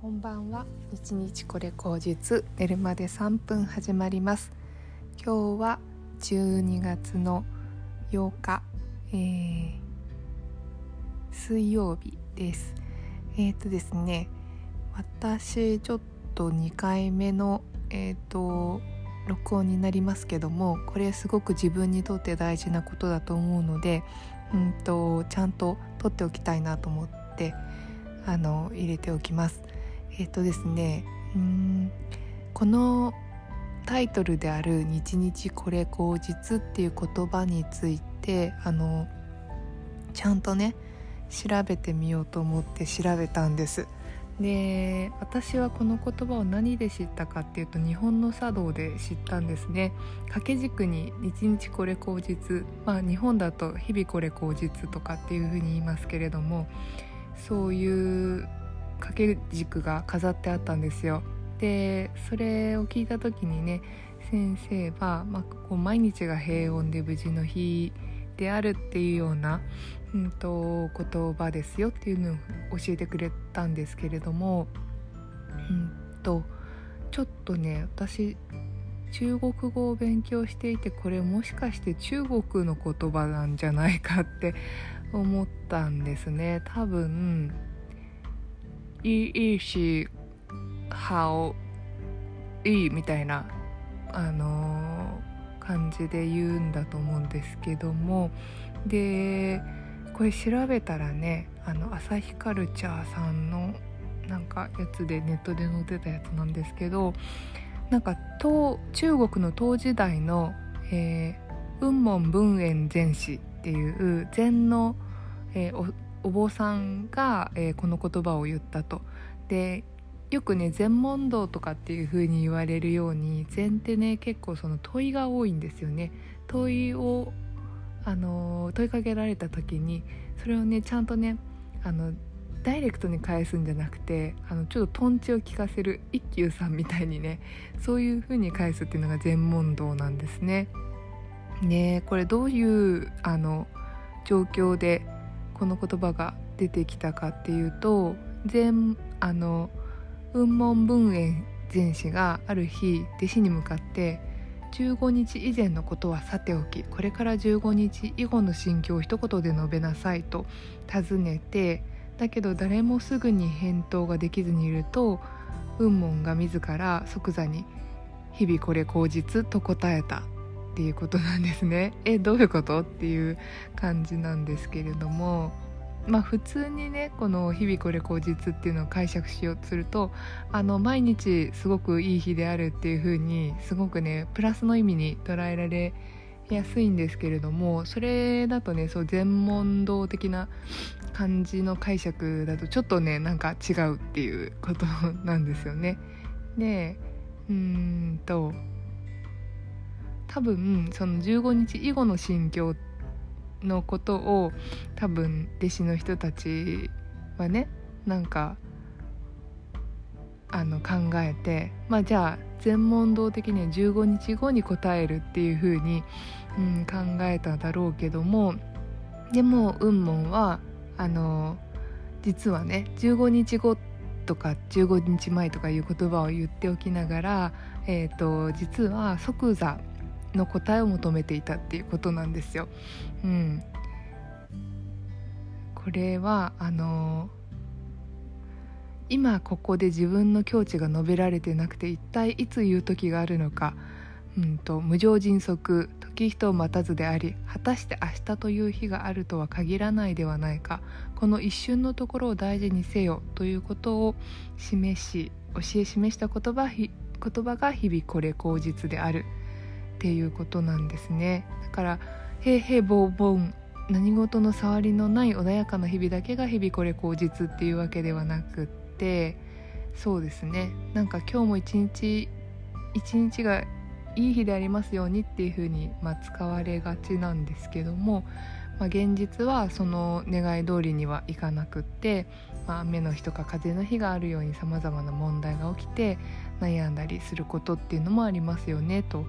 こんばんは。一日これ口実寝るまで3分始まります。今日は12月の8日、えー、水曜日です。えっ、ー、とですね私ちょっと2回目のえっ、ー、と録音になりますけどもこれすごく自分にとって大事なことだと思うので、うんと、ちゃんと取っておきたいなと思ってあの入れておきます。えっ、ー、とですねうんこのタイトルである「日日これ口実」っていう言葉についてあのちゃんとね調べてみようと思って調べたんです。で私はこの言葉を何で知ったかっていうと日本の茶道で知ったんですね。掛け軸に「日日これ口実」まあ日本だと「日々これ口実」とかっていうふうに言いますけれどもそういう掛け軸が飾ってあったんですよ。でそれを聞いた時にね先生は、まあ、こう毎日が平穏で無事の日であるっていうような、うんと、言葉ですよっていうのを教えてくれたんですけれども、うんとちょっとね私中国語を勉強していてこれもしかして中国の言葉なんじゃないかって思ったんですね。多分「いいいいし好いい」みたいなあのー感じで言うんだと思うんですけども。でこれ調べたらねあの朝日カルチャーさんのなんかやつでネットで載ってたやつなんですけどなんか中国の唐時代の、えー、雲門文苑禅師っていう禅の、えー、お坊さんが、えー、この言葉を言ったと。でよくね禅問答とかっていう風に言われるように禅ってね結構その問いが多いんですよね問いをあの問いかけられた時にそれをねちゃんとねあのダイレクトに返すんじゃなくてあのちょっととんちを聞かせる一休さんみたいにねそういう風に返すっていうのが禅問答なんですね。ねこれどういうあの状況でこの言葉が出てきたかっていうと禅あの雲門文苑禅師がある日弟子に向かって15日以前のことはさておきこれから15日以後の心境を一言で述べなさいと尋ねてだけど誰もすぐに返答ができずにいると雲門が自ら即座に「日々これ口実」と答えたっていうことなんですね。えどういうこと？っていう感じなんですけれどもまあ、普通にねこの「日々これ口実」っていうのを解釈しようとするとあの毎日すごくいい日であるっていう風にすごくねプラスの意味に捉えられやすいんですけれどもそれだとねそう全問答的な感じの解釈だとちょっとねなんか違うっていうことなんですよね。でうんと多分その15日以後の心境ってのことを多分弟子の人たちはねなんかあの考えてまあじゃあ全問答的には15日後に答えるっていう風に、うん、考えただろうけどもでも雲門はあの実はね15日後とか15日前とかいう言葉を言っておきながら、えーと実は即座の答えを求めていたっていうことなんですよ。うん、これはあの今ここで自分の境地が述べられてなくて一体いつ言う時があるのか、うんと、無常迅速時人を待たずであり果たして明日という日があるとは限らないではないかこの一瞬のところを大事にせよということを示し教え示した言葉言葉が日々これ口実である。っていうことなんですね。だから平々ボーボン何事の触りのない穏やかな日々だけが日々これ口実っていうわけではなくってそうですね。なんか今日も一日一日がいい日でありますようにっていう風にまに、使われがちなんですけども、まあ、現実はその願い通りにはいかなくって、まあ、雨の日とか風の日があるようにさまざまな問題が起きて悩んだりすることっていうのもありますよねと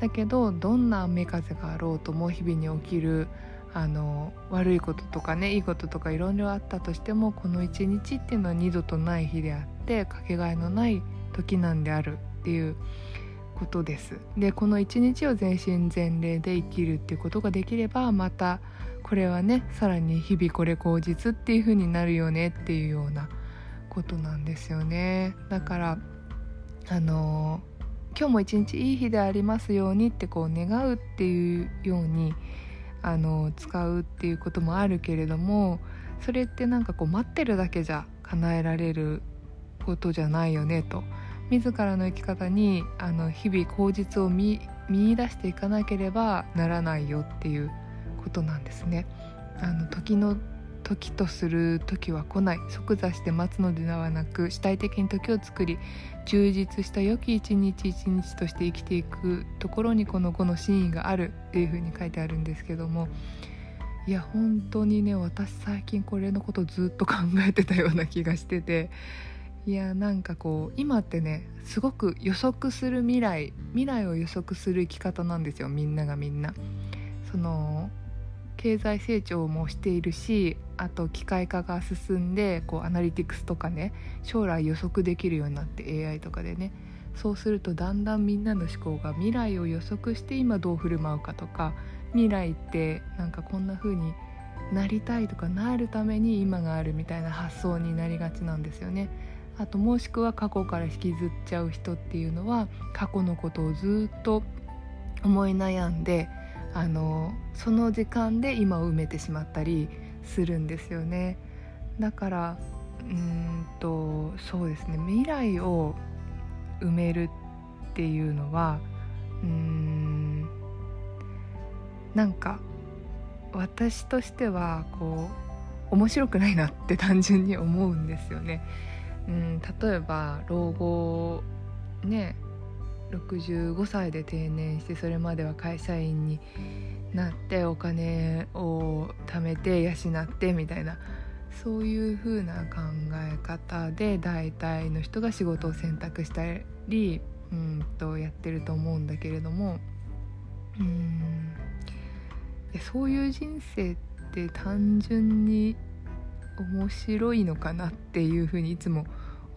だけどどんな雨風があろうとも日々に起きるあの悪いこととかねいいこととかいろいろあったとしてもこの一日っていうのは二度とない日であってかけがえのない時なんであるっていうことです。でこの一日を全身全霊で生きるっていうことができればまたこれはねさらに日々これ口実っていう風になるよねっていうようなことなんですよね。だからあの今日も一日いい日でありますようにってこう願うっていうようにあの使うっていうこともあるけれどもそれってなんかこう待ってるだけじゃ叶えられることじゃないよねと自らの生き方にあの日々口実を見見出していかなければならないよっていうことなんですね。あの時の時とする時は来ない即座して待つのではなく主体的に時を作り充実した良き一日一日として生きていくところにこの5の真意があるっていうふうに書いてあるんですけどもいや本当にね私最近これのことずっと考えてたような気がしてていやなんかこう今ってねすごく予測する未来未来を予測する生き方なんですよみんながみんな。その経済成長もしているしあと機械化が進んでこうアナリティクスとかね将来予測できるようになって AI とかでねそうするとだんだんみんなの思考が未来を予測して今どう振る舞うかとか未来ってなんかこんな風になりたいとかなるために今があるみたいな発想になりがちなんですよね。あともしくは過去から引きずっちゃう人っていうのは過去のことをずっと思い悩んであのその時間で今を埋めてしまったりするんですよねだからうんとそうですね未来を埋めるっていうのはうんなんか私としてはこう面白くないなって単純に思うんですよね。うん、例えば老後ね65歳で定年してそれまでは会社員になってお金を貯めて養ってみたいなそういう風な考え方で大体の人が仕事を選択したりうんとやってると思うんだけれどもうんそういう人生って単純に面白いのかなっていうふうにいつも思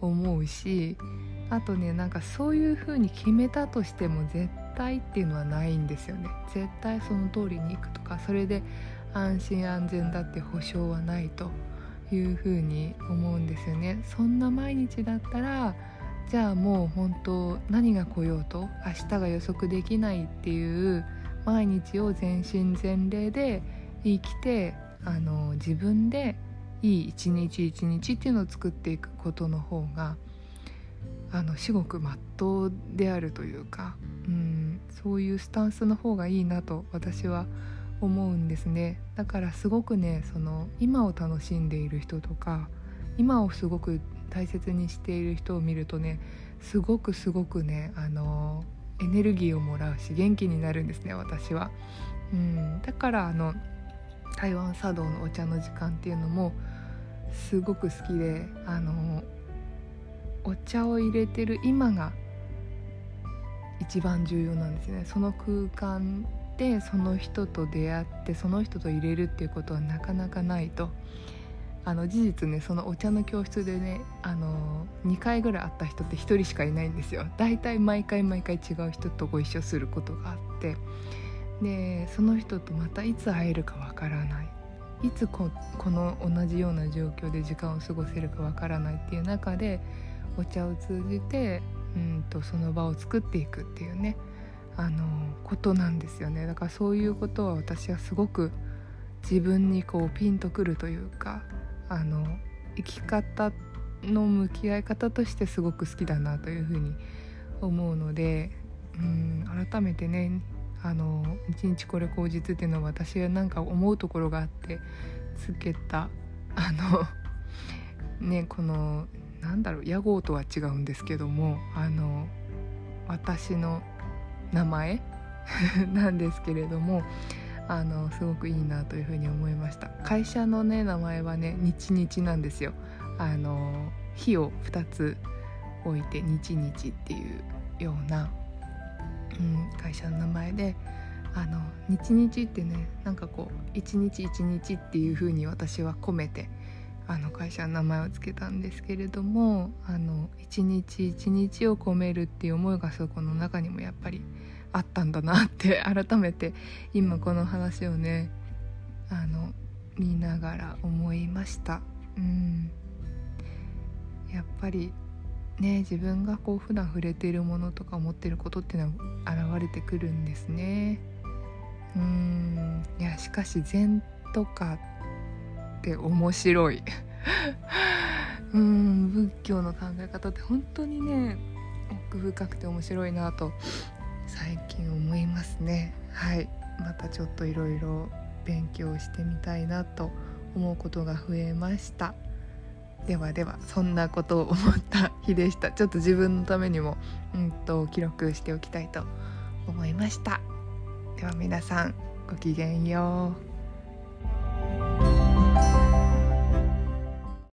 うしあとねなんかそういう風に決めたとしても絶対っていうのはないんですよね。絶対その通りに行くとかそれで安心安全だって保証はないという風に思うんですよね。そんな毎日だったらじゃあもう本当何が来ようと明日が予測できないっていう毎日を全身全霊で生きてあの自分でいい一日一日っていうのを作っていくことの方があの至極まっとうであるというか、うん、そういうスタンスの方がいいなと私は思うんですねだからすごくねその今を楽しんでいる人とか今をすごく大切にしている人を見るとねすごくすごくねあのエネルギーをもらうし元気になるんですね私は。うん、だからあの台湾茶道のお茶の時間っていうのもすごく好きであのお茶を入れてる今が一番重要なんですね。その空間でその人と出会ってその人と入れるっていうことはなかなかないと。あの事実ねそのお茶の教室でねあの2回ぐらい会った人って1人しかいないんですよ。だいたい毎回毎回違う人とご一緒することがあって。でその人とまたいつ会えるかわからない。いつこの同じような状況で時間を過ごせるかわからないっていう中でお茶を通じてうんとその場を作っていくっていうねあのことなんですよね。だからそういうことは私はすごく自分にこうピンとくるというかあの生き方の向き合い方としてすごく好きだなというふうに思うのでうん改めてねあの一日これ口実っていうのは私はなんか思うところがあってつけたあのねこのなんだろう屋号とは違うんですけどもあの私の名前 なんですけれどもあのすごくいいなというふうに思いました。会社のね名前はね日日なんですよ。あの日を2つ置いて日日っていうような、うん、会社の名前であの日日ってねなんかこう一日一日っていう風に私は込めてあの会社の名前を付けたんですけれどもあの一日一日を込めるっていう思いがそこの中にもやっぱりあったんだなって 改めて今この話をねあの見ながら思いました。うん。やっぱりね自分がこう普段触れているものとか思ってることっていうのは現れてくるんですね。うん。いやしかし禅とかって面白い。うん。仏教の考え方って本当にね奥深くて面白いなと最近思いますね。はい。またちょっといろいろ勉強してみたいなと思うことが増えました。ではではそんなことを思った日でした。ちょっと自分のためにもうんと記録しておきたいと思いました。では皆さんごきげんよう。